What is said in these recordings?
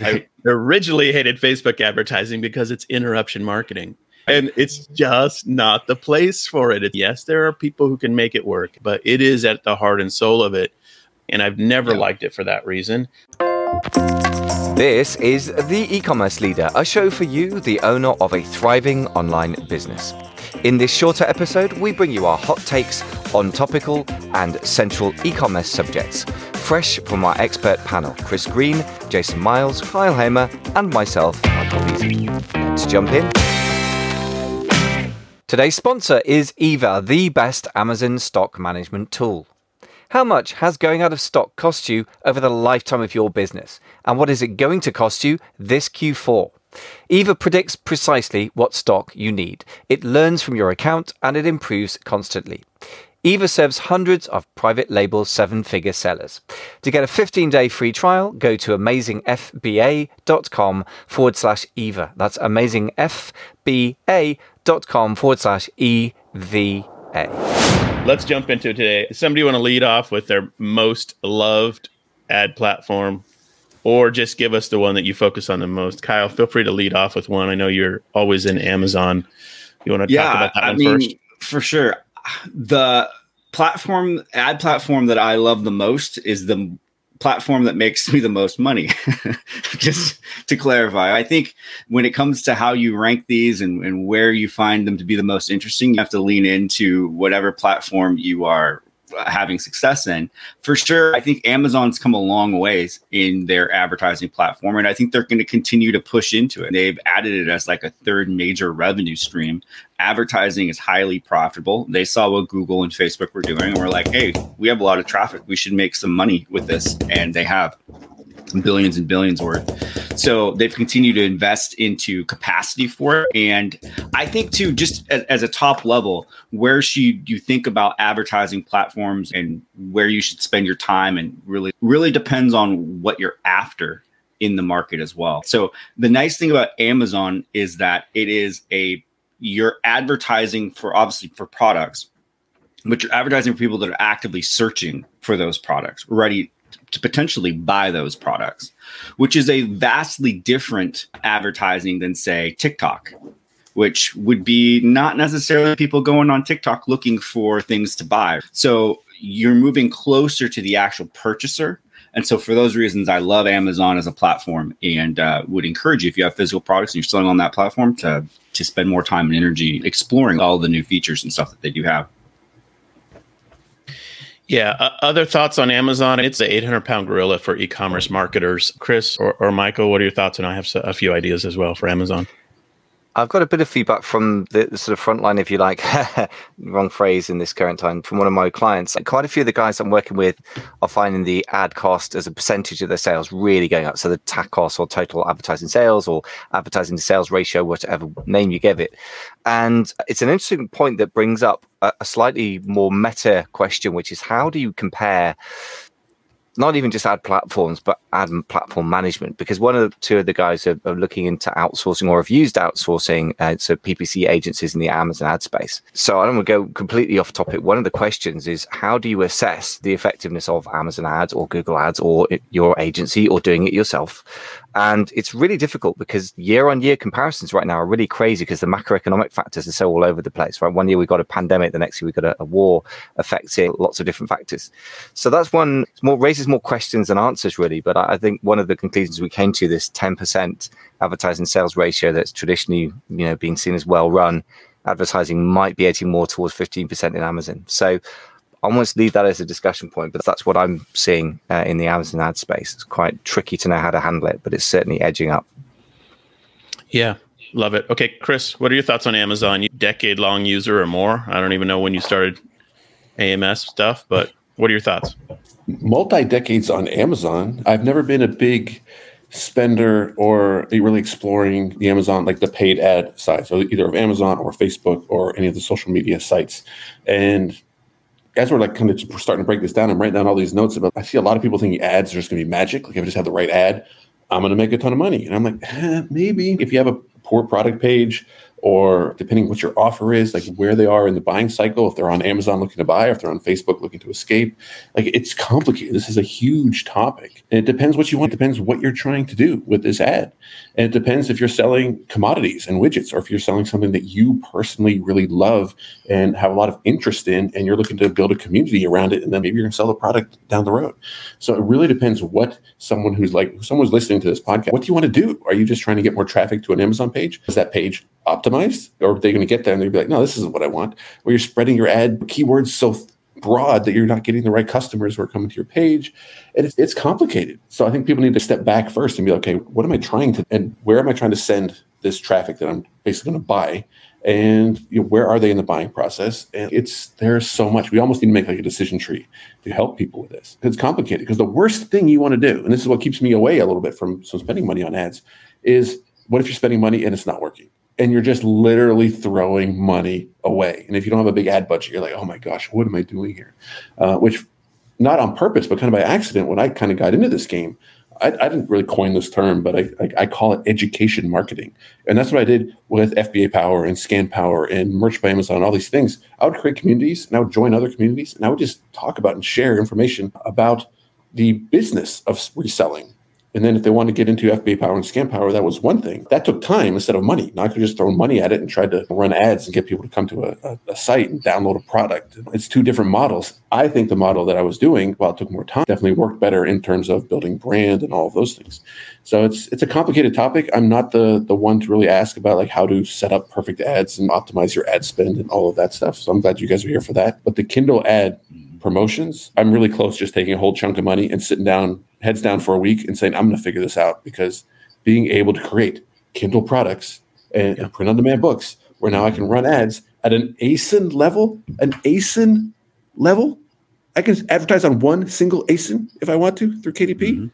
I originally hated Facebook advertising because it's interruption marketing. And it's just not the place for it. Yes, there are people who can make it work, but it is at the heart and soul of it. And I've never yeah. liked it for that reason. This is The E Commerce Leader, a show for you, the owner of a thriving online business. In this shorter episode, we bring you our hot takes on topical and central e commerce subjects, fresh from our expert panel Chris Green, Jason Miles, Kyle Hamer, and myself, Michael. Let's jump in. Today's sponsor is Eva, the best Amazon stock management tool. How much has going out of stock cost you over the lifetime of your business? And what is it going to cost you this Q4? Eva predicts precisely what stock you need. It learns from your account and it improves constantly. Eva serves hundreds of private label seven figure sellers. To get a 15 day free trial, go to amazingfba.com forward slash Eva. That's amazingfba.com forward slash EVA. Let's jump into today. Somebody want to lead off with their most loved ad platform or just give us the one that you focus on the most. Kyle, feel free to lead off with one. I know you're always in Amazon. You want to yeah, talk about that I one mean, first? For sure. The platform ad platform that I love the most is the platform that makes me the most money. Just to clarify, I think when it comes to how you rank these and, and where you find them to be the most interesting, you have to lean into whatever platform you are having success in. For sure, I think Amazon's come a long ways in their advertising platform, and I think they're going to continue to push into it. They've added it as like a third major revenue stream. Advertising is highly profitable. They saw what Google and Facebook were doing, and we're like, hey, we have a lot of traffic. We should make some money with this, and they have billions and billions worth. So they've continued to invest into capacity for it. And I think too, just as, as, a top level, where should you think about advertising platforms and where you should spend your time and really, really depends on what you're after in the market as well. So the nice thing about Amazon is that it is a you're advertising for obviously for products, but you're advertising for people that are actively searching for those products, ready to potentially buy those products, which is a vastly different advertising than, say, TikTok, which would be not necessarily people going on TikTok looking for things to buy. So you're moving closer to the actual purchaser. And so, for those reasons, I love Amazon as a platform and uh, would encourage you if you have physical products and you're selling on that platform to to spend more time and energy exploring all the new features and stuff that they do have. Yeah. Uh, other thoughts on Amazon? It's the 800 pound gorilla for e commerce marketers. Chris or, or Michael, what are your thoughts? And I have a few ideas as well for Amazon. I've got a bit of feedback from the, the sort of front line, if you like, wrong phrase in this current time, from one of my clients. Quite a few of the guys I'm working with are finding the ad cost as a percentage of their sales really going up. So the TACoS or total advertising sales or advertising to sales ratio, whatever name you give it. And it's an interesting point that brings up a, a slightly more meta question, which is how do you compare not even just ad platforms, but ad platform management. Because one of the two of the guys are, are looking into outsourcing or have used outsourcing, uh, so PPC agencies in the Amazon ad space. So I don't want to go completely off topic. One of the questions is how do you assess the effectiveness of Amazon ads or Google ads or your agency or doing it yourself? And it's really difficult because year on year comparisons right now are really crazy because the macroeconomic factors are so all over the place, right? One year we got a pandemic, the next year we got a, a war affecting lots of different factors. So that's one more raises more questions than answers, really. But I, I think one of the conclusions we came to this 10% advertising sales ratio that's traditionally, you know, being seen as well run advertising might be edging more towards 15% in Amazon. So I almost leave that as a discussion point, but that's what I'm seeing uh, in the Amazon ad space. It's quite tricky to know how to handle it, but it's certainly edging up. Yeah, love it. Okay, Chris, what are your thoughts on Amazon? You decade long user or more? I don't even know when you started AMS stuff, but what are your thoughts? Multi decades on Amazon. I've never been a big spender or really exploring the Amazon, like the paid ad side, so either of Amazon or Facebook or any of the social media sites. And as we're like kind of starting to break this down, I'm writing down all these notes about. I see a lot of people thinking ads are just going to be magic. Like if I just have the right ad, I'm going to make a ton of money. And I'm like, eh, maybe if you have a poor product page or depending what your offer is, like where they are in the buying cycle, if they're on Amazon looking to buy, if they're on Facebook looking to escape. Like it's complicated. This is a huge topic. And it depends what you want. It depends what you're trying to do with this ad. And it depends if you're selling commodities and widgets or if you're selling something that you personally really love and have a lot of interest in and you're looking to build a community around it and then maybe you're going to sell the product down the road. So it really depends what someone who's like someone's listening to this podcast, what do you want to do? Are you just trying to get more traffic to an Amazon page? Is that page optimized or they're they going to get there and they'll be like, no, this isn't what I want? Or you're spreading your ad keywords so broad that you're not getting the right customers who are coming to your page. And it's, it's complicated. So I think people need to step back first and be like, okay, what am I trying to, and where am I trying to send this traffic that I'm basically going to buy? And you know, where are they in the buying process? And it's, there's so much. We almost need to make like a decision tree to help people with this. Because it's complicated because the worst thing you want to do, and this is what keeps me away a little bit from, from spending money on ads, is what if you're spending money and it's not working? And you're just literally throwing money away. And if you don't have a big ad budget, you're like, oh my gosh, what am I doing here? Uh, which, not on purpose, but kind of by accident, when I kind of got into this game, I, I didn't really coin this term, but I, I, I, call it education marketing. And that's what I did with FBA Power and Scan Power and Merch by Amazon, all these things. I would create communities and I would join other communities and I would just talk about and share information about the business of reselling and then if they want to get into FBA power and Scan Power, that was one thing. That took time instead of money. Now I could just throw money at it and try to run ads and get people to come to a, a, a, site and download a product. It's two different models. I think the model that I was doing, while it took more time, definitely worked better in terms of building brand and all of those things. So it's it's a complicated topic. I'm not the the one to really ask about like how to set up perfect ads and optimize your ad spend and all of that stuff. So I'm glad you guys are here for that. But the Kindle ad promotions, I'm really close just taking a whole chunk of money and sitting down, heads down for a week and saying, I'm going to figure this out because being able to create Kindle products and, yeah. and print on demand books where now I can run ads at an ASIN level, an ASIN level. I can advertise on one single ASIN if I want to through KDP. Mm-hmm.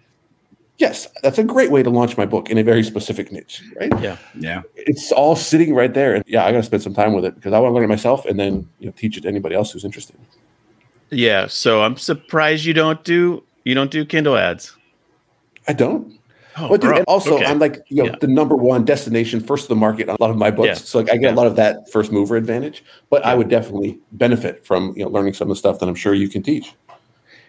Yes, that's a great way to launch my book in a very specific niche, right? Yeah, yeah. It's all sitting right there, and yeah, I got to spend some time with it because I want to learn it myself, and then you know teach it to anybody else who's interested. Yeah, so I'm surprised you don't do you don't do Kindle ads. I don't. Oh, well, dude, and also okay. I'm like you know yeah. the number one destination, first to the market on a lot of my books, yeah. so like I get yeah. a lot of that first mover advantage. But I would definitely benefit from you know learning some of the stuff that I'm sure you can teach.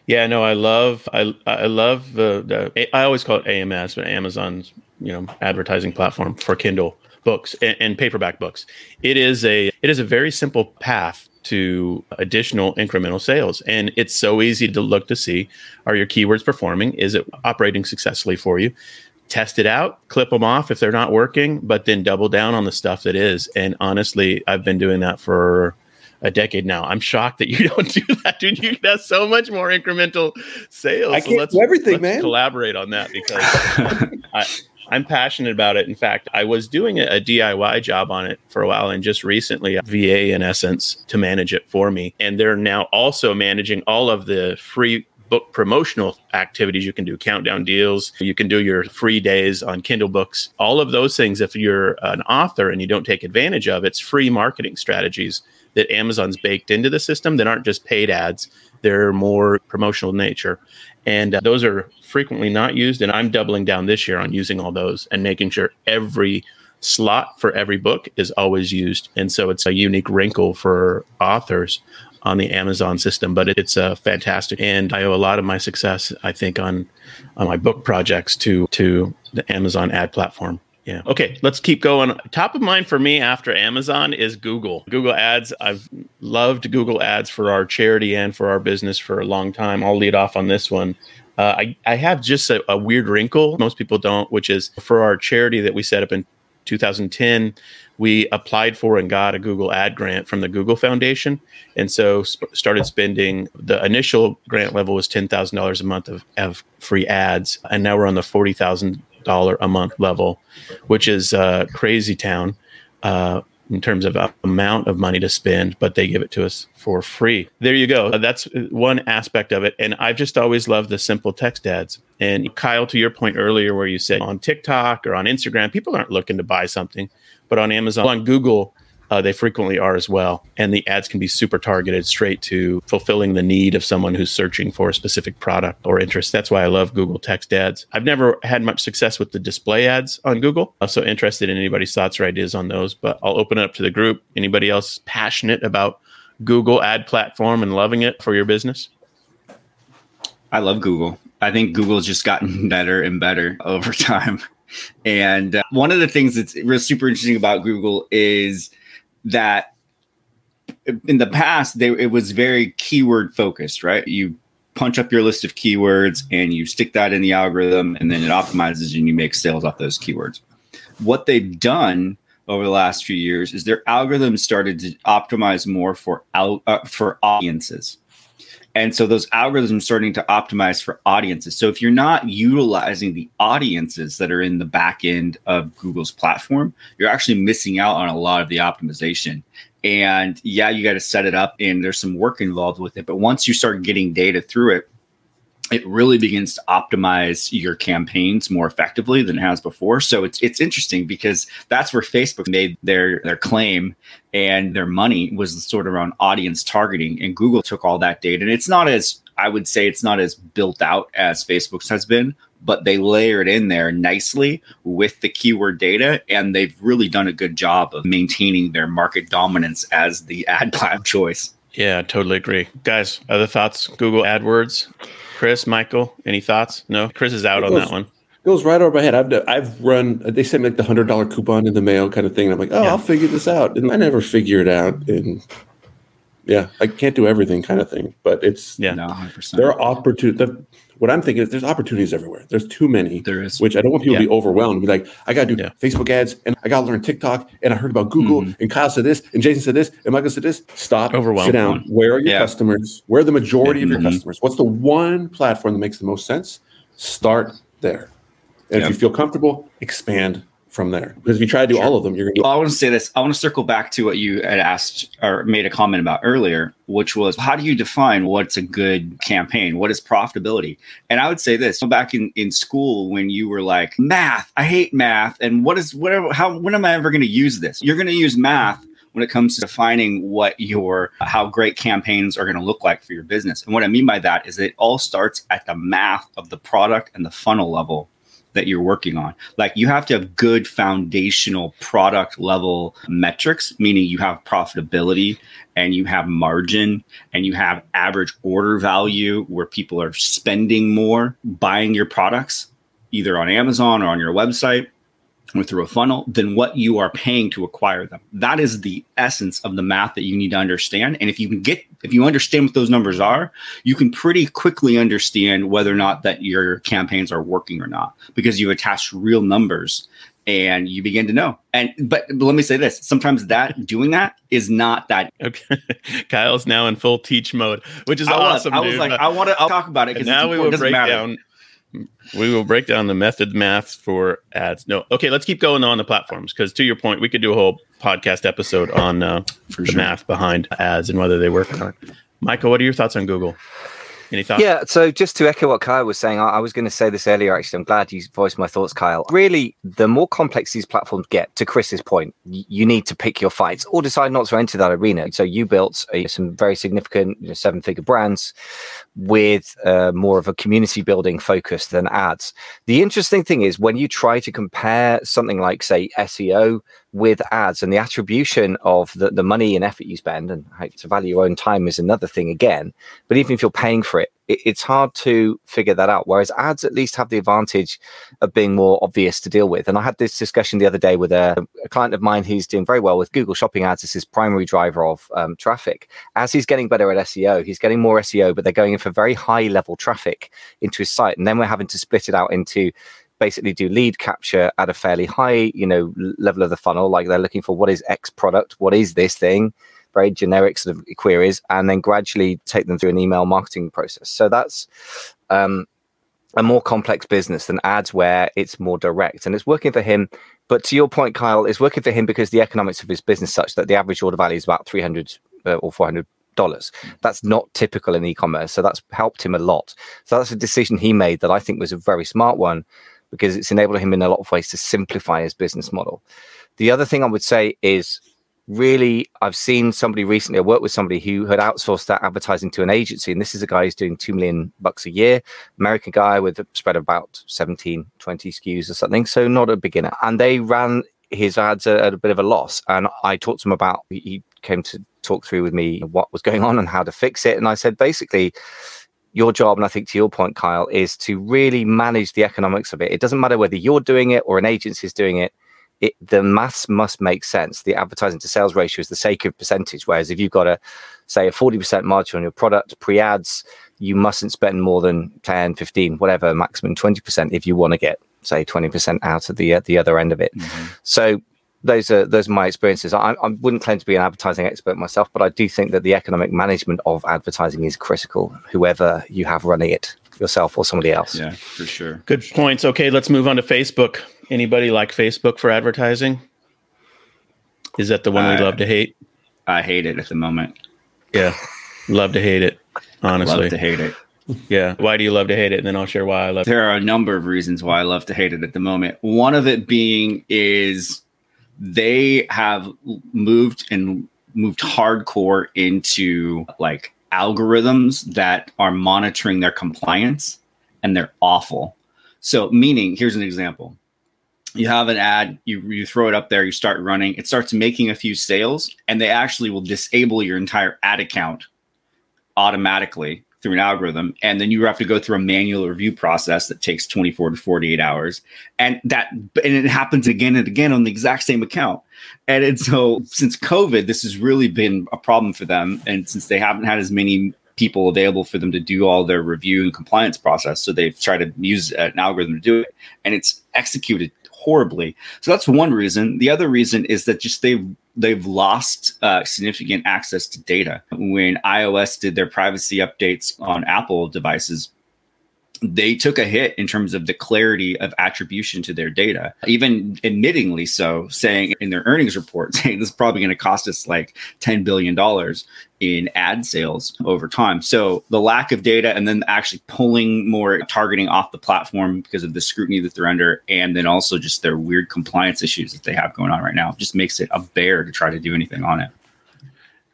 Yeah, no, I love I I love the, the I always call it AMS, but Amazon's you know advertising platform for Kindle books and, and paperback books. It is a it is a very simple path to additional incremental sales. And it's so easy to look to see are your keywords performing? Is it operating successfully for you? Test it out, clip them off if they're not working, but then double down on the stuff that is. And honestly, I've been doing that for a decade now. I'm shocked that you don't do that, dude. You have so much more incremental sales. I can't so let's, do everything, let's man. Collaborate on that because I, I'm passionate about it. In fact, I was doing a, a, DIY job on it for a while and just recently VA in essence to manage it for me. And they're now also managing all of the free book promotional activities you can do countdown deals you can do your free days on kindle books all of those things if you're an author and you don't take advantage of it's free marketing strategies that amazon's baked into the system that aren't just paid ads they're more promotional nature and uh, those are frequently not used. And I'm doubling down this year on using all those and making sure every slot for every book is always used. And so it's a unique wrinkle for authors on the Amazon system, but it's a uh, fantastic. And I owe a lot of my success, I think, on on my book projects to to the Amazon ad platform. Yeah. Okay, let's keep going. Top of mind for me after Amazon is Google. Google Ads. I've loved Google Ads for our charity and for our business for a long time. I'll lead off on this one. Uh, I, I have just a, a weird wrinkle. Most people don't, which is for our charity that we set up in 2010 we applied for and got a Google ad grant from the Google Foundation. And so sp- started spending the initial grant level was $10,000 a month of, of free ads. And now we're on the $40,000 a month level, which is uh, crazy town. Uh, in terms of amount of money to spend, but they give it to us for free. There you go. That's one aspect of it. And I've just always loved the simple text ads. And Kyle, to your point earlier, where you said on TikTok or on Instagram, people aren't looking to buy something, but on Amazon, on Google, uh, they frequently are as well. And the ads can be super targeted straight to fulfilling the need of someone who's searching for a specific product or interest. That's why I love Google text ads. I've never had much success with the display ads on Google. I'm so interested in anybody's thoughts or ideas on those, but I'll open it up to the group. Anybody else passionate about Google ad platform and loving it for your business? I love Google. I think Google's just gotten better and better over time. And uh, one of the things that's real super interesting about Google is that in the past they, it was very keyword focused, right? You punch up your list of keywords and you stick that in the algorithm and then it optimizes and you make sales off those keywords. What they've done over the last few years is their algorithms started to optimize more for out uh, for audiences and so those algorithms starting to optimize for audiences. So if you're not utilizing the audiences that are in the back end of Google's platform, you're actually missing out on a lot of the optimization. And yeah, you got to set it up and there's some work involved with it. But once you start getting data through it, it really begins to optimize your campaigns more effectively than it has before. So it's it's interesting because that's where Facebook made their their claim and their money was sort of around audience targeting and Google took all that data and it's not as I would say it's not as built out as Facebook's has been, but they layered in there nicely with the keyword data and they've really done a good job of maintaining their market dominance as the ad platform choice. Yeah, totally agree. Guys, other thoughts? Google AdWords? Chris, Michael, any thoughts? No, Chris is out on that one. Goes right over my head. I've I've run. They sent me like the hundred dollar coupon in the mail, kind of thing. And I'm like, oh, yeah. I'll figure this out, and I never figure it out. And yeah, I can't do everything, kind of thing. But it's yeah, no, 100%. there are opportunities what I'm thinking is there's opportunities everywhere. There's too many. There is. Which I don't want people yeah. to be overwhelmed. Be like, I got to do yeah. Facebook ads and I got to learn TikTok and I heard about Google mm-hmm. and Kyle said this and Jason said this and Michael said this. Stop. Overwhelmed. Sit down. Where are your yeah. customers? Where are the majority of your mm-hmm. customers? What's the one platform that makes the most sense? Start there. And if you feel comfortable, expand from there. Because if you try to do sure. all of them, you're going to. Well, I want to say this. I want to circle back to what you had asked or made a comment about earlier, which was how do you define what's a good campaign? What is profitability? And I would say this: back in in school when you were like math, I hate math, and what is whatever? How when am I ever going to use this? You're going to use math when it comes to defining what your how great campaigns are going to look like for your business. And what I mean by that is it all starts at the math of the product and the funnel level that you're working on. Like you have to have good foundational product level metrics, meaning you have profitability and you have margin and you have average order value where people are spending more buying your products either on Amazon or on your website through a funnel than what you are paying to acquire them. That is the essence of the math that you need to understand. And if you can get, if you understand what those numbers are, you can pretty quickly understand whether or not that your campaigns are working or not because you attach real numbers and you begin to know. And but, but let me say this: sometimes that doing that is not that. Okay, Kyle's now in full teach mode, which is I awesome. Was, I was like, I want to talk about it because now we will break matter. down we will break down the method math for ads. No, okay, let's keep going on the platforms because to your point, we could do a whole podcast episode on uh, for the sure. math behind ads and whether they work or not. Michael, what are your thoughts on Google? Any? Yeah, so just to echo what Kyle was saying, I, I was going to say this earlier. Actually, I'm glad you voiced my thoughts, Kyle. Really, the more complex these platforms get, to Chris's point, y- you need to pick your fights or decide not to enter that arena. So you built a, some very significant you know, seven-figure brands with uh, more of a community building focus than ads. The interesting thing is when you try to compare something like, say, SEO with ads and the attribution of the, the money and effort you spend and to value your own time is another thing again. But even if you're paying for it, it, it's hard to figure that out. Whereas ads at least have the advantage of being more obvious to deal with. And I had this discussion the other day with a, a client of mine who's doing very well with Google Shopping ads as his primary driver of um, traffic. As he's getting better at SEO, he's getting more SEO, but they're going in for very high level traffic into his site. And then we're having to split it out into basically do lead capture at a fairly high, you know, level of the funnel. Like they're looking for what is X product, what is this thing, very generic sort of queries, and then gradually take them through an email marketing process. So that's um, a more complex business than ads where it's more direct and it's working for him. But to your point, Kyle, it's working for him because the economics of his business such that the average order value is about 300 uh, or 400 dollars. That's not typical in e-commerce, so that's helped him a lot. So that's a decision he made that I think was a very smart one because it's enabled him in a lot of ways to simplify his business model. The other thing I would say is really i've seen somebody recently i worked with somebody who had outsourced that advertising to an agency and this is a guy who's doing 2 million bucks a year american guy with a spread of about 17 20 skus or something so not a beginner and they ran his ads at a bit of a loss and i talked to him about he came to talk through with me what was going on and how to fix it and i said basically your job, and I think to your point, Kyle, is to really manage the economics of it. It doesn't matter whether you're doing it or an agency is doing it it, the maths must make sense. The advertising to sales ratio is the sake of percentage. Whereas if you've got a, say, a 40% margin on your product pre ads, you mustn't spend more than 10, 15, whatever, maximum 20% if you want to get, say, 20% out of the, uh, the other end of it. Mm-hmm. So those are those are my experiences. I, I, wouldn't claim to be an advertising expert myself, but I do think that the economic management of advertising is critical. Whoever you have running it, yourself or somebody else. Yeah, for sure. Good points. Okay, let's move on to Facebook. Anybody like Facebook for advertising? Is that the one we love to hate? I hate it at the moment. Yeah, love to hate it. Honestly, love to hate it. Yeah. Why do you love to hate it? And then I'll share why I love it. There are a number of reasons why I love to hate it at the moment. One of it being is they have moved and moved hardcore into like algorithms that are monitoring their compliance and they're awful. So, meaning, here's an example you have an ad, you, you throw it up there, you start running, it starts making a few sales, and they actually will disable your entire ad account automatically through an algorithm and then you have to go through a manual review process that takes 24 to 48 hours. And that and it happens again and again on the exact same account. And, so since covid this has really been a problem for them. And since they haven't had as many people available for them to do all their review and compliance process so they've tried to use an algorithm to do it and it's executed horribly. So that's one reason. The other reason is that just they've they've lost uh, significant access to data. When iOS did their privacy updates on Apple devices, they took a hit in terms of the clarity of attribution to their data, even admittingly so, saying in their earnings report, saying this is probably going to cost us like $10 billion in ad sales over time. So the lack of data and then actually pulling more targeting off the platform because of the scrutiny that they're under, and then also just their weird compliance issues that they have going on right now just makes it a bear to try to do anything on it.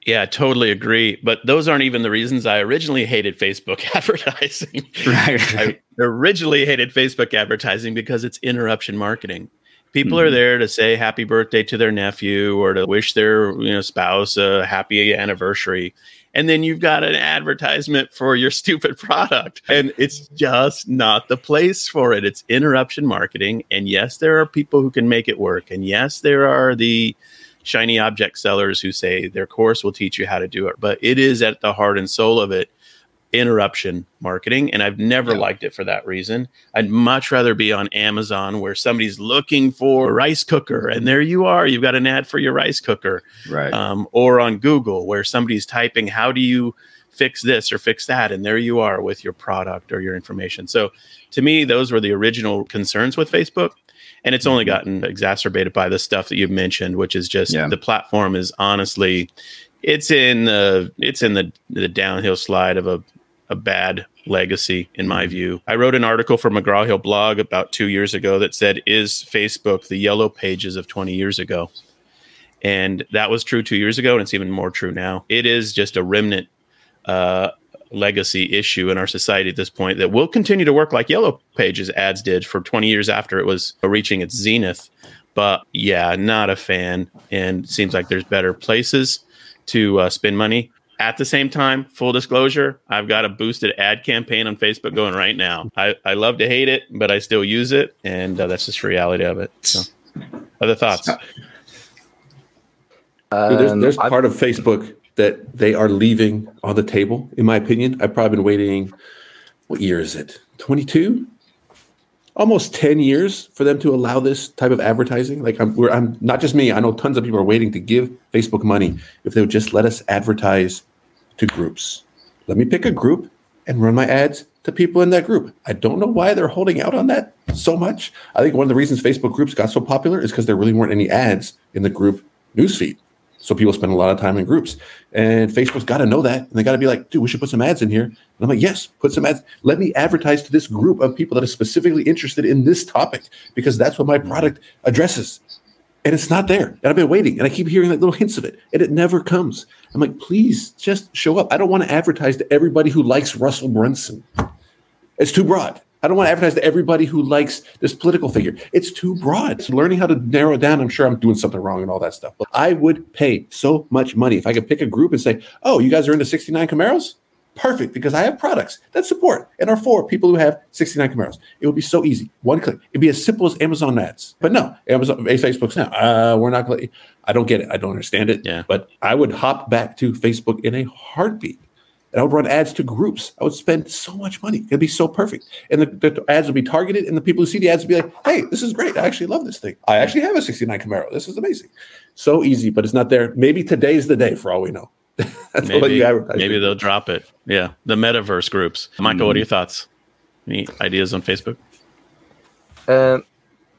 Yeah, I totally agree. But those aren't even the reasons I originally hated Facebook advertising. Right. I originally hated Facebook advertising because it's interruption marketing. People mm-hmm. are there to say happy birthday to their nephew or to wish their you know spouse a happy anniversary. And then you've got an advertisement for your stupid product. And it's just not the place for it. It's interruption marketing. And yes, there are people who can make it work. And yes, there are the shiny object sellers who say their course will teach you how to do it. But it is at the heart and soul of it interruption marketing and I've never yeah. liked it for that reason. I'd much rather be on Amazon where somebody's looking for a rice cooker and there you are, you've got an ad for your rice cooker. Right. Um, or on Google where somebody's typing how do you fix this or fix that and there you are with your product or your information. So to me those were the original concerns with Facebook and it's only mm-hmm. gotten exacerbated by the stuff that you've mentioned which is just yeah. the platform is honestly it's in the it's in the the downhill slide of a a bad legacy, in my view. I wrote an article for McGraw Hill blog about two years ago that said, Is Facebook the yellow pages of 20 years ago? And that was true two years ago, and it's even more true now. It is just a remnant uh, legacy issue in our society at this point that will continue to work like Yellow Pages ads did for 20 years after it was reaching its zenith. But yeah, not a fan. And seems like there's better places to uh, spend money. At the same time, full disclosure, I've got a boosted ad campaign on Facebook going right now. I, I love to hate it, but I still use it. And uh, that's just the reality of it. So, other thoughts? Um, there's, there's part of Facebook that they are leaving on the table, in my opinion. I've probably been waiting, what year is it? 22? Almost 10 years for them to allow this type of advertising. Like, I'm, I'm not just me, I know tons of people are waiting to give Facebook money if they would just let us advertise to groups. Let me pick a group and run my ads to people in that group. I don't know why they're holding out on that so much. I think one of the reasons Facebook groups got so popular is because there really weren't any ads in the group newsfeed. So people spend a lot of time in groups. And Facebook's got to know that. And they got to be like, dude, we should put some ads in here. And I'm like, yes, put some ads. Let me advertise to this group of people that are specifically interested in this topic because that's what my mm-hmm. product addresses. and it's not there. And I've been waiting, and I keep hearing like little hints of it, and it never comes. I'm like, please, just show up. I don't want to advertise to everybody who likes Russell Brunson. It's too broad. I don't want to advertise to everybody who likes this political figure. It's too broad. So learning how to narrow down, I'm sure I'm doing something wrong and all that stuff. But I would pay so much money if I could pick a group and say, oh, you guys are into 69 Camaros? Perfect, because I have products that support and are for people who have 69 Camaros. It would be so easy. One click. It'd be as simple as Amazon ads. But no, Amazon, Facebook's now. Uh, we're not. I don't get it. I don't understand it. Yeah. But I would hop back to Facebook in a heartbeat and I would run ads to groups. I would spend so much money. It'd be so perfect. And the, the, ads would be targeted, and the people who see the ads would be like, hey, this is great. I actually love this thing. I actually have a 69 Camaro. This is amazing. So easy, but it's not there. Maybe today's the day for all we know. That's maybe, maybe they'll drop it. Yeah. The metaverse groups. Michael, mm-hmm. what are your thoughts? Any ideas on Facebook? Um,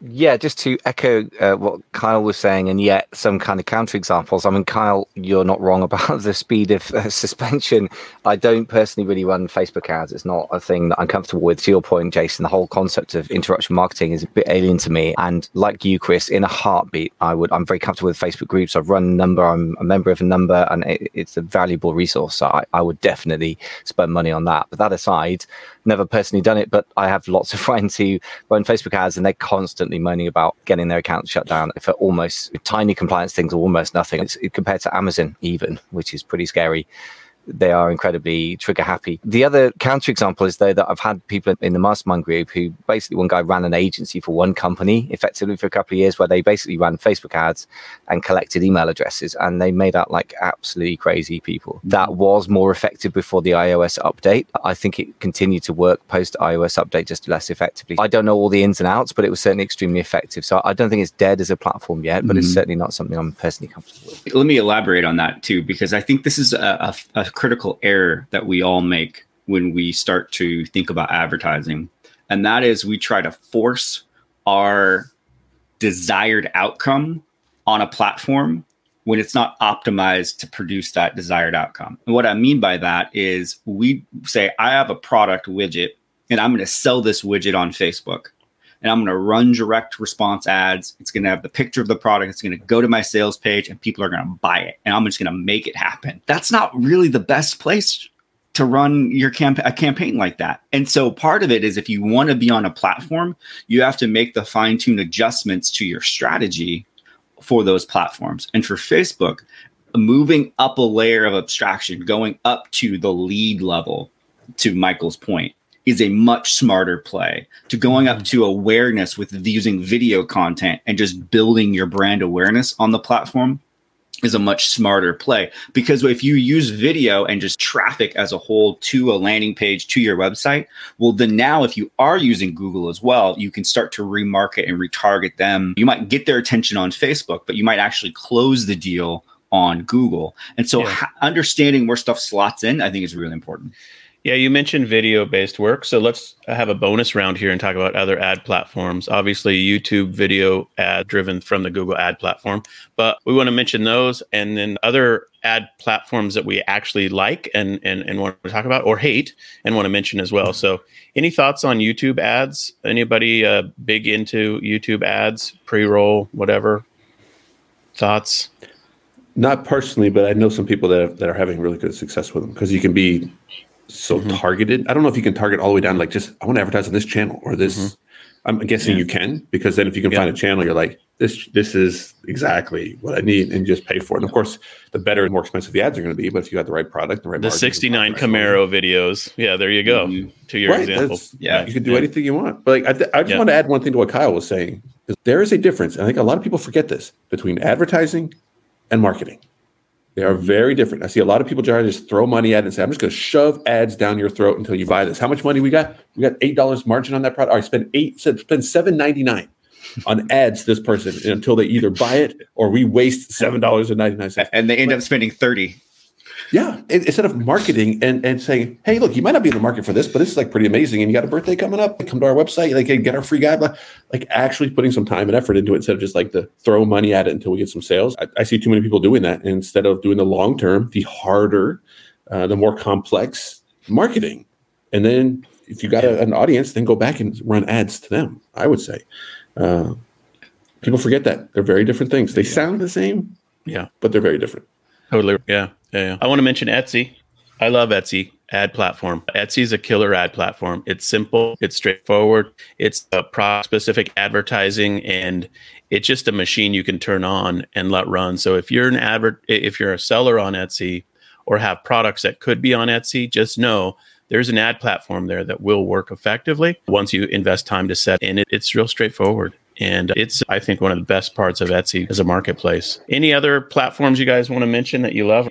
yeah, just to echo uh, what Kyle was saying, and yet some kind of counter examples. I mean, Kyle, you're not wrong about the speed of uh, suspension. I don't personally really run Facebook ads. It's not a thing that I'm comfortable with. To your point, Jason, the whole concept of interruption marketing is a bit alien to me. And like you, Chris, in a heartbeat, I would. I'm very comfortable with Facebook groups. I've run a number. I'm a member of a number, and it, it's a valuable resource. So I, I would definitely spend money on that. But that aside, never personally done it, but I have lots of friends who run Facebook ads and they're constantly moaning about getting their accounts shut down for almost tiny compliance things or almost nothing. It's compared to Amazon, even, which is pretty scary they are incredibly trigger happy. The other counter example is though that I've had people in the mastermind group who basically one guy ran an agency for one company effectively for a couple of years where they basically ran Facebook ads and collected email addresses and they made out like absolutely crazy people. That was more effective before the iOS update. I think it continued to work post iOS update just less effectively. I don't know all the ins and outs, but it was certainly extremely effective. So I don't think it's dead as a platform yet, but mm-hmm. it's certainly not something I'm personally comfortable with. Let me elaborate on that too, because I think this is a, a, a critical error that we all make when we start to think about advertising. And that is we try to force our desired outcome on a platform when it's not optimized to produce that desired outcome. And what I mean by that is we say, I have a product widget and I'm going to sell this widget on Facebook and I'm going to run direct response ads. It's going to have the picture of the product. It's going to go to my sales page and people are going to buy it. And I'm just going to make it happen. That's not really the best place to run your camp- a campaign like that. And so part of it is if you want to be on a platform, you have to make the fine tune adjustments to your strategy for those platforms. And for Facebook, moving up a layer of abstraction, going up to the lead level, to Michael's point, is a much smarter play to going up mm-hmm. to awareness with using video content and just building your brand awareness on the platform is a much smarter play because if you use video and just traffic as a whole to a landing page to your website well then now if you are using google as well you can start to remarket and retarget them you might get their attention on facebook but you might actually close the deal on google and so yeah. understanding where stuff slots in i think is really important yeah, you mentioned video based work. So let's have a bonus round here and talk about other ad platforms. Obviously, YouTube video ad driven from the Google ad platform, but we want to mention those and then other ad platforms that we actually like and, and, and want to talk about or hate and want to mention as well. So, any thoughts on YouTube ads? Anybody uh, big into YouTube ads, pre roll, whatever? Thoughts? Not personally, but I know some people that, that are having really good success with them because you can be so mm-hmm. targeted. I don't know if you can target all the way down, like just I want to advertise on this channel or this. Mm-hmm. I'm guessing yeah. you can because then if you can yeah. find a channel, you're like this. This is exactly what I need, and just pay for it. And of course, the better and more expensive the ads are going to be. But if you got the right product, the right the 69 Camaro videos, yeah, there you go. Mm-hmm. To your right, example, yeah, you can do yeah. anything you want. But like, I, th- I just want to add one thing to what Kyle was saying. There is a difference, and I think a lot of people forget this between advertising and marketing. They are very different. I see a lot of people try to just throw money at it and say, I'm just going to shove ads down your throat until you buy this. How much money we got? We got eight dollars margin on that product. I spend eight, spend seven ninety nine on ads this person until they either buy it or we waste seven dollars and ninety nine cents. And they end up spending thirty. Yeah, instead of marketing and, and saying, "Hey, look, you might not be in the market for this, but this is like pretty amazing, and you got a birthday coming up. Come to our website, like get our free guide." Like actually putting some time and effort into it instead of just like to throw money at it until we get some sales. I, I see too many people doing that and instead of doing the long term, the harder, uh, the more complex marketing. And then if you got a, an audience, then go back and run ads to them. I would say. Uh, People forget that they're very different things. They sound the same, Yeah. but they're very different. Totally. Yeah. Yeah. yeah. I want to mention Etsy. I love Etsy ad platform. Etsy is a killer ad platform. It's simple, it's straightforward, it's uh, a product specific advertising, and it's just a machine you can turn on and let run. So if you're an advert, if you're a seller on Etsy or have products that could be on Etsy, just know there's an ad platform there that will work effectively once you invest time to set. And it, it's real straightforward. And it's, I think, one of the best parts of Etsy as a marketplace. Any other platforms you guys want to mention that you love?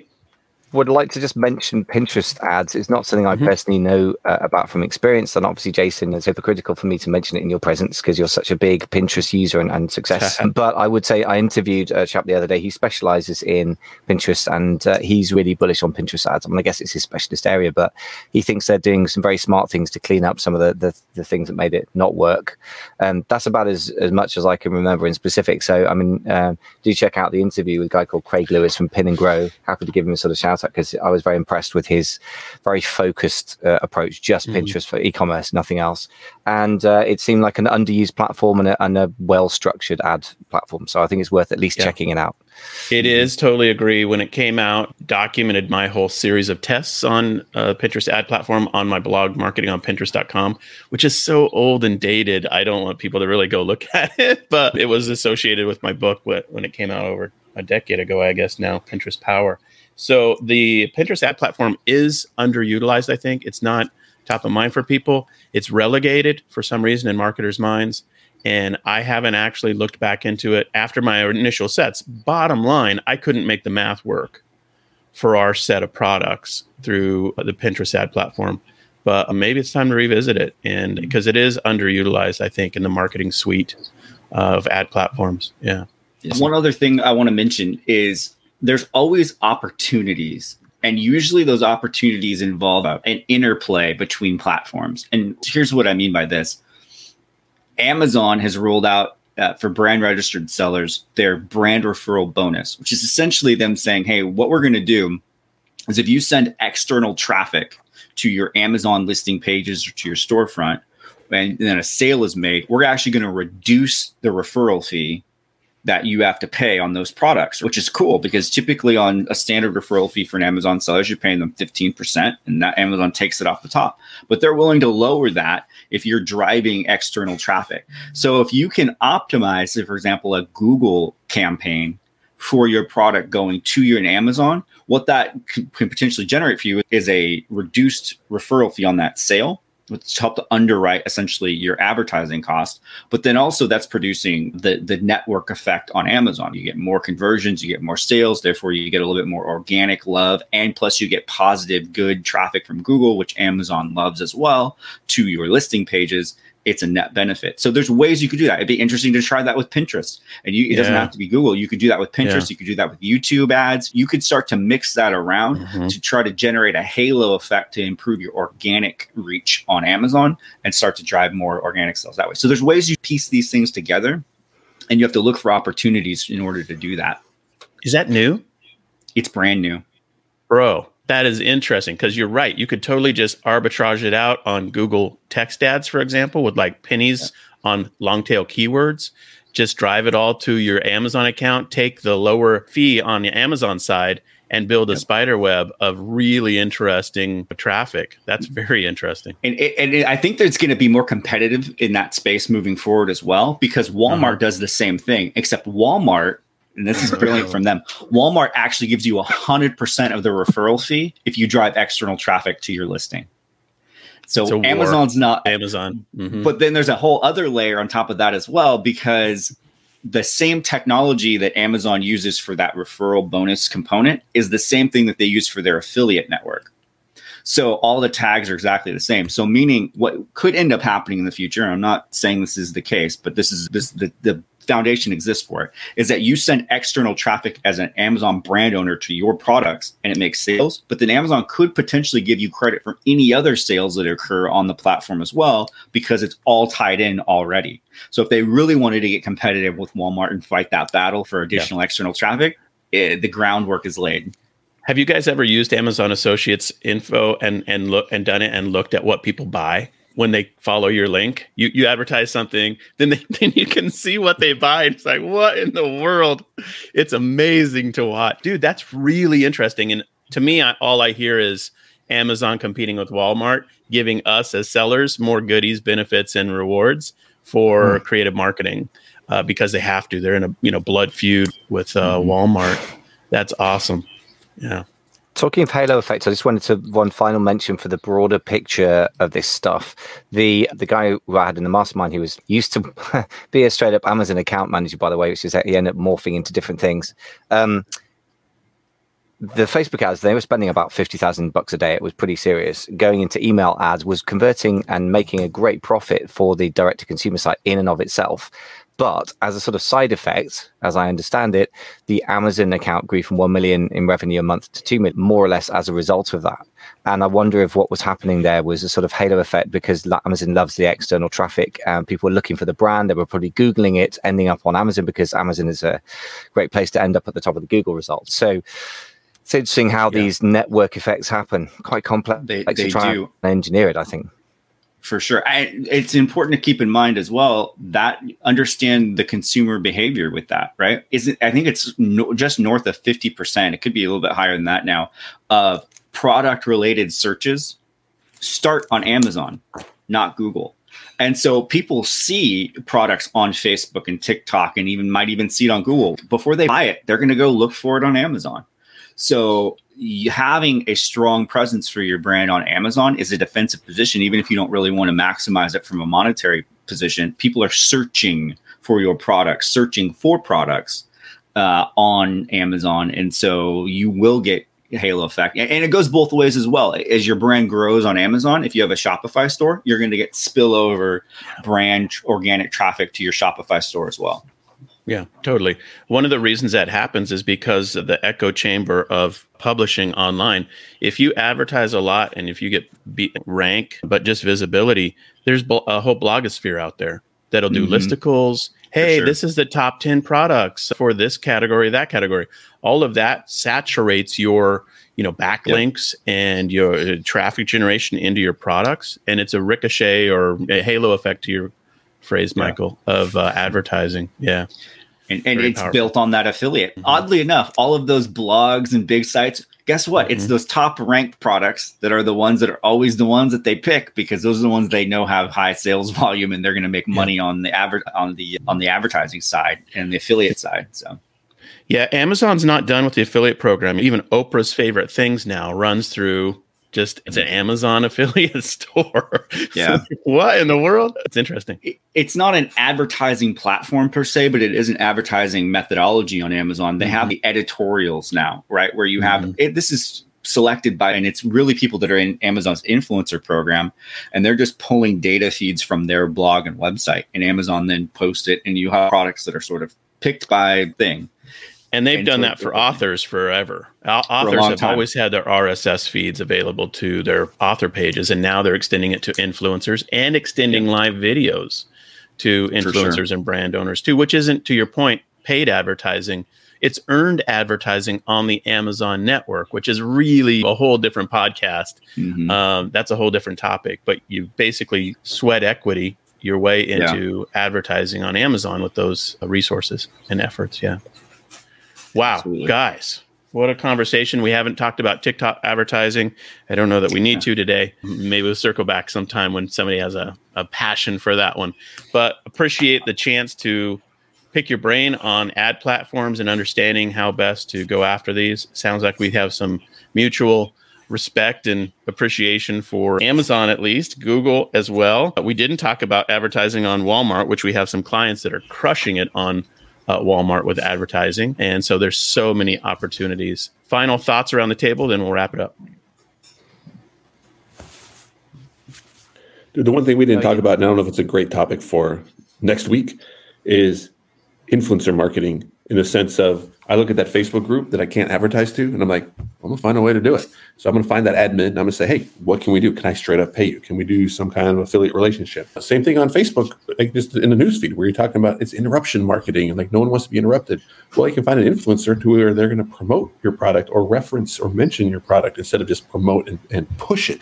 Would like to just mention Pinterest ads. It's not something I Mhm. personally know uh, about from experience. And obviously, Jason, it's hypocritical for me to mention it in your presence because you're such a big Pinterest user and, and success. but I would say I interviewed a chap the other day. He specializes in Pinterest and uh, he's really bullish on Pinterest ads. I mean, I guess it's his specialist area, but he thinks they're doing some very smart things to clean up some of the, the, the things that made it not work. Um, that's about as, as much as I can remember in specific. So, I mean, um, do check out the interview with a guy called Craig Lewis from Pin and Grow. Happy to give him a sort of shout out because I was very impressed with his very focused uh, approach, just Mhm. Pinterest for e-commerce, nothing else. And uh, it seemed like an underused platform and a, and a well-structured ad platform. So I think it's worth at least Yeah. checking it out. It is totally agree. When it came out, documented my whole series of tests on uh, Pinterest ad platform on my blog, marketingonpinterest.com, which is so old and dated. I don't want people to really go look at it, but it was associated with my book wh- when it came out over a decade ago, I guess now, Pinterest Power. So the Pinterest ad platform is underutilized, I think. It's not top of mind for people. It's relegated for some reason in marketers' minds and I haven't actually looked back into it after my initial sets. Bottom line, I couldn't make the math work for our set of products through the Pinterest ad platform. But uh, maybe it's time to revisit it, and mm-hmm. because it is underutilized, I think, in the marketing suite of ad platforms. Yeah, One other thing I want to mention is there's always opportunities. And usually those opportunities involve an interplay between platforms. And here's what I mean by this Amazon has rolled out uh, for brand registered sellers their brand referral bonus, which is essentially them saying, hey, what we're going to do is if you send external traffic to your Amazon listing pages or to your storefront, and then a sale is made, we're actually going to reduce the referral fee that you have to pay on those products, which is cool because typically on a standard referral fee for an Amazon sellers, you're paying them 15%, and that Amazon takes it off the top. But they're willing to lower that if you're driving external traffic. So if you can optimize, for example, a Google campaign for your product going to your Amazon, what that can potentially generate for you is a reduced referral fee on that sale which helped underwrite essentially your advertising cost but then also that's producing the the network effect on amazon. You get more conversions you get more sales therefore you get a little bit more organic love and plus you get positive good traffic from google which amazon loves as well to your listing pages it's a net benefit so there's ways you could do that it'd be interesting to try that with pinterest and you it doesn't have to be google you could do that with pinterest Yeah. you could do that with youtube ads you could start to mix that around Mhm. to try to generate a halo effect to improve your organic reach on Amazon and start to drive more organic sales that way. So there's ways you piece these things together and you have to look for opportunities in order to do that. is that new? It's brand new. Bro, that is interesting because you're right. You could totally just arbitrage it out on Google text ads, for example, with like pennies on long tail keywords. Just drive it all to your Amazon account, take the lower fee on the Amazon side, and build a spider web of really interesting traffic. That's very interesting. And, and I think there's going to be more competitive in that space moving forward as well, because Walmart Uh-huh. does the same thing, except Walmart, and this is brilliant from them, Walmart actually gives you 100% of the referral fee if you drive external traffic to your listing. So It's a war. Amazon's not Amazon. Mhm. But then there's a whole other layer on top of that as well, because the same technology that Amazon uses for that referral bonus component is the same thing that they use for their affiliate network. So all the tags are exactly the same. So meaning what could end up happening in the future, I'm not saying this is the case, but this is this the, the foundation exists for it, is that you send external traffic as an Amazon brand owner to your products and it makes sales, but then Amazon could potentially give you credit for any other sales that occur on the platform as well because it's all tied in already. So if they really wanted to get competitive with Walmart and fight that battle for additional external traffic, eh, the groundwork is laid. Have you guys ever used Amazon Associates info and and look and done it and looked at what people buy when they follow your link. You you advertise something, then they, then you can see what they buy. It's like what in the world? It's amazing to watch, dude. That's really interesting. And to me, I, all I hear is Amazon competing with Walmart, giving us as sellers more goodies, benefits, and rewards for mm. creative marketing uh, because they have to. They're in a you know blood feud with uh, mm. Walmart. That's awesome. Yeah. Talking of halo effect, I just wanted to one final mention for the broader picture of this stuff. The the guy who I had in the mastermind, he was used to be a straight up Amazon account manager, by the way, which is he ended up morphing into different things. Um, the Facebook ads, they were spending about 50,000 bucks a day. It was pretty serious. Going into email ads was converting and making a great profit for the direct to consumer site in and of itself. But as a sort of side effect, as I understand it, the Amazon account grew from 1 million in revenue a month to 2 million, more or less as a result of that. And I wonder if what was happening there was a sort of halo effect because Amazon loves the external traffic and people were looking for the brand. They were probably Googling it, ending up on Amazon because Amazon is a great place to end up at the top of the Google results. So it's interesting how yeah. these network effects happen. Quite complex. They, they do. engineer it, I think. For sure. I, it's important to keep in mind as well that understand the consumer behavior with that, right? Isn't I think it's no, just north of 50%. It could be a little bit higher than that now of product related searches start on Amazon, not Google. And so people see products on Facebook and TikTok and even might even see it on Google. Before they buy it, they're going to go look for it on Amazon. So having a strong presence for your brand on Amazon is a defensive position, even if you don't really want to maximize it from a monetary position. People are searching for your products, searching for products uh, on Amazon, and so you will get halo effect. And it goes both ways as well. As your brand grows on amazon if you have a shopify store you're going to get spillover brand organic traffic to your shopify store as well yeah, totally. One of the reasons that happens is because of the echo chamber of publishing online. If you advertise a lot and if you get rank, but just visibility, there's a whole blogosphere out there that'll do mm-hmm. listicles. Hey, sure. this is the top 10 products for this category, that category. All of that saturates your, you know, backlinks yep. and your uh, traffic generation into your products. And it's a ricochet or a halo effect to your phrase, Michael, yeah. of uh, advertising. Yeah. And, and it's powerful. built on that affiliate. Mm-hmm. Oddly enough, all of those blogs and big sites, guess what? Mm-hmm. It's those top ranked products that are the ones that are always the ones that they pick because those are the ones they know have high sales volume and they're going to make money yeah. on the adver- on the on the advertising side and the affiliate side. So yeah, Amazon's not done with the affiliate program. Even Oprah's favorite things now runs through just it's an Amazon affiliate store. Yeah. what in the world? It's interesting. It's not an advertising platform per se, but it is an advertising methodology on Amazon. They mm-hmm. have the editorials now, right? Where you have mm-hmm. it, this is selected by, and it's really people that are in Amazon's influencer program, and they're just pulling data feeds from their blog and website, and Amazon then posts it, and you have products that are sort of picked by thing and they've done that for authors forever. Authors for have time. always had their RSS feeds available to their author pages, and now they're extending it to influencers and extending yeah. live videos to influencers sure. and brand owners too, which isn't, to your point, paid advertising. It's earned advertising on the Amazon network, which is really a whole different podcast. Mm-hmm. Um, that's a whole different topic, but you basically sweat equity your way into yeah. advertising on Amazon with those resources and efforts. Yeah. Wow, Absolutely. guys, what a conversation. We haven't talked about TikTok advertising. I don't know that we need to today. Maybe we'll circle back sometime when somebody has a, a passion for that one. But appreciate the chance to pick your brain on ad platforms and understanding how best to go after these. Sounds like we have some mutual respect and appreciation for Amazon, at least, Google as well. But we didn't talk about advertising on Walmart, which we have some clients that are crushing it on uh, Walmart with advertising. And so there's so many opportunities. Final thoughts around the table, then we'll wrap it up. The one thing we didn't talk about, and I don't know if it's a great topic for next week, is influencer marketing in the sense of I look at that Facebook group that I can't advertise to, and I'm like, I'm gonna find a way to do it. So I'm gonna find that admin and I'm gonna say, hey, what can we do? Can I straight up pay you? Can we do some kind of affiliate relationship? Same thing on Facebook, like just in the newsfeed where you're talking about it's interruption marketing and like no one wants to be interrupted. Well, you can find an influencer to where they're gonna promote your product or reference or mention your product instead of just promote and, and push it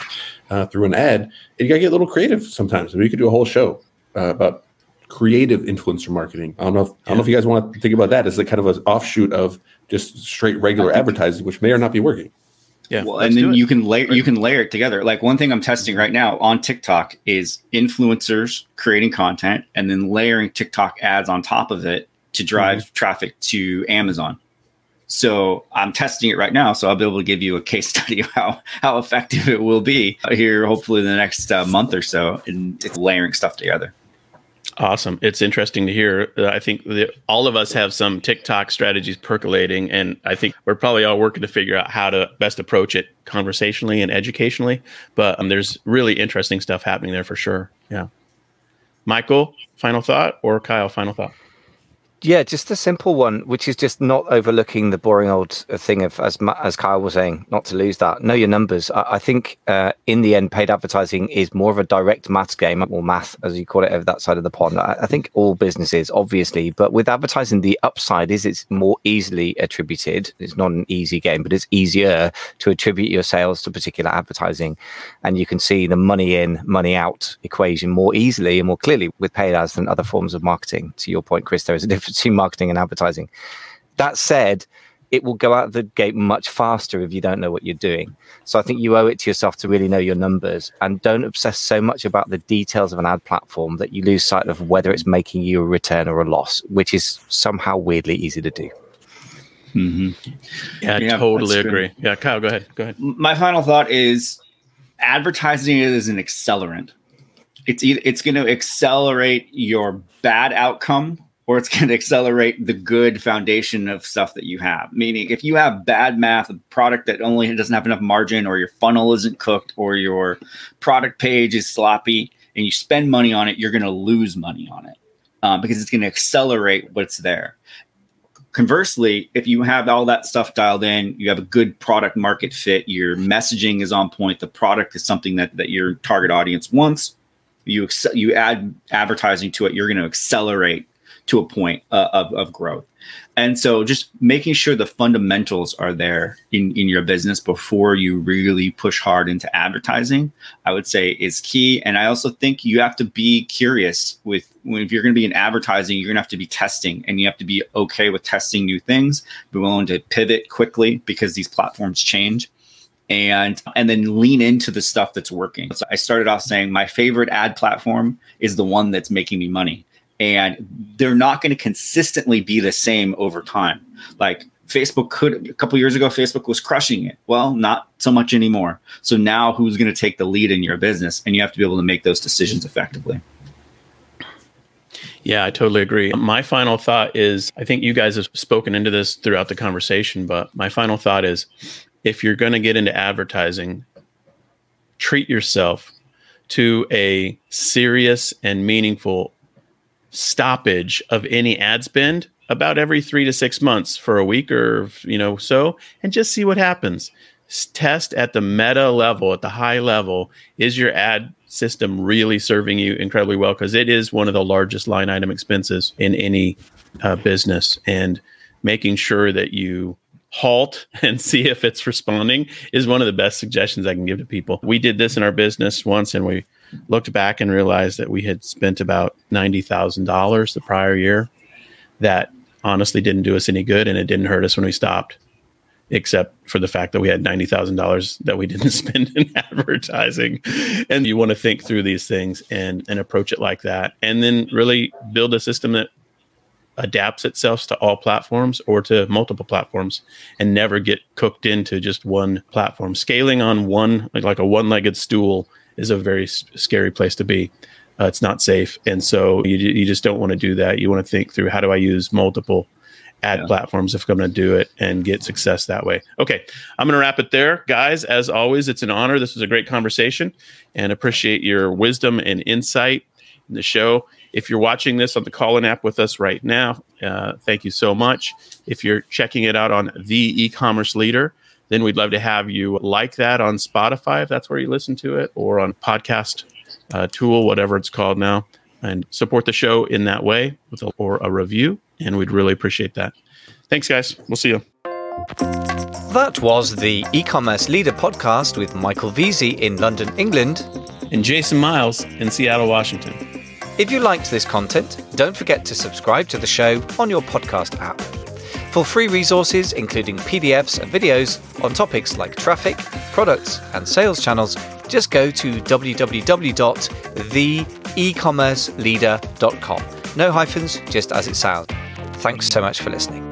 uh, through an ad. And you gotta get a little creative sometimes. I mean, you could do a whole show uh, about creative influencer marketing. I don't know. If, I don't know if you guys want to think about that as a kind of an offshoot of just straight regular advertising, which may or not be working. Yeah. Well, and then you can layer you can layer it together. Like one thing I'm testing right now on TikTok is influencers creating content and then layering TikTok ads on top of it to drive mm-hmm. traffic to Amazon. So I'm testing it right now. So I'll be able to give you a case study of how, how effective it will be here, hopefully in the next uh, month or so, in layering stuff together. Awesome. It's interesting to hear. Uh, I think the, all of us have some TikTok strategies percolating, and I think we're probably all working to figure out how to best approach it conversationally and educationally. But um, there's really interesting stuff happening there for sure. Yeah. Michael, final thought, or Kyle, final thought? Yeah, just a simple one, which is just not overlooking the boring old thing of, as as Kyle was saying, not to lose that. Know your numbers. I, I think uh, in the end, paid advertising is more of a direct maths game, or math as you call it over that side of the pond. I, I think all businesses, obviously, but with advertising, the upside is it's more easily attributed. It's not an easy game, but it's easier to attribute your sales to particular advertising, and you can see the money in, money out equation more easily and more clearly with paid ads than other forms of marketing. To your point, Chris, there is a difference between marketing and advertising. That said, it will go out the gate much faster if you don't know what you're doing. So I think you owe it to yourself to really know your numbers and don't obsess so much about the details of an ad platform that you lose sight of whether it's making you a return or a loss, which is somehow weirdly easy to do. Mm-hmm. Yeah, yeah, totally agree. Good. Yeah, Kyle, go ahead. Go ahead. My final thought is advertising is an accelerant. It's it's going to accelerate your bad outcome or it's going to accelerate the good foundation of stuff that you have. Meaning, if you have bad math, a product that only doesn't have enough margin, or your funnel isn't cooked, or your product page is sloppy, and you spend money on it, you're going to lose money on it um, because it's going to accelerate what's there. Conversely, if you have all that stuff dialed in, you have a good product market fit, your messaging is on point, the product is something that, that your target audience wants, you, you add advertising to it, you're going to accelerate to a point uh, of, of growth. And so just making sure the fundamentals are there in, in your business before you really push hard into advertising, I would say is key. And I also think you have to be curious with if you're going to be in advertising, you're going to have to be testing and you have to be okay with testing new things, be willing to pivot quickly because these platforms change and and then lean into the stuff that's working. So I started off saying my favorite ad platform is the one that's making me money and they're not going to consistently be the same over time. Like Facebook could a couple years ago, Facebook was crushing it. Well, not so much anymore. So now who's going to take the lead in your business? And you have to be able to make those decisions effectively. Yeah, I totally agree. My final thought is I think you guys have spoken into this throughout the conversation, but my final thought is if you're going to get into advertising, treat yourself to a serious and meaningful stoppage of any ad spend about every three to six months for a week or you know so and just see what happens. Test at the meta level at the high level is your ad system really serving you incredibly well? Because it is one of the largest line item expenses in any uh, business and making sure that you halt and see if it's responding is one of the best suggestions i can give to people. We did this in our business once and we looked back and realized that we had spent about $90,000 the prior year that honestly didn't do us any good and it didn't hurt us when we stopped except for the fact that we had $90,000 that we didn't spend in advertising. And you want to think through these things and, and approach it like that. And then really build a system that adapts itself to all platforms or to multiple platforms and never get cooked into just one platform. Scaling on one, like, like a one legged stool is a very scary place to be. Uh, it's not safe, and so you you just don't want to do that. You want to think through how do I use multiple ad yeah. platforms if I'm going to do it and get success that way. Okay, I'm going to wrap it there, guys. As always, it's an honor. This was a great conversation, and appreciate your wisdom and insight in the show. If you're watching this on the Callin app with us right now, uh, thank you so much. If you're checking it out on the e-commerce leader, then we'd love to have you like that on Spotify if that's where you listen to it, or on podcast uh, tool, whatever it's called now, and support the show in that way with a, or a review. And we'd really appreciate that. Thanks, guys. We'll see you. That was the e-commerce leader podcast with Michael Veazey in London, England, and Jason Miles in Seattle, Washington. If you liked this content, don't forget to subscribe to the show on your podcast app. For free resources, including PDFs and videos on topics like traffic, products, and sales channels, just go to www.theecommerceleader.com. No hyphens, just as it sounds. Thanks so much for listening.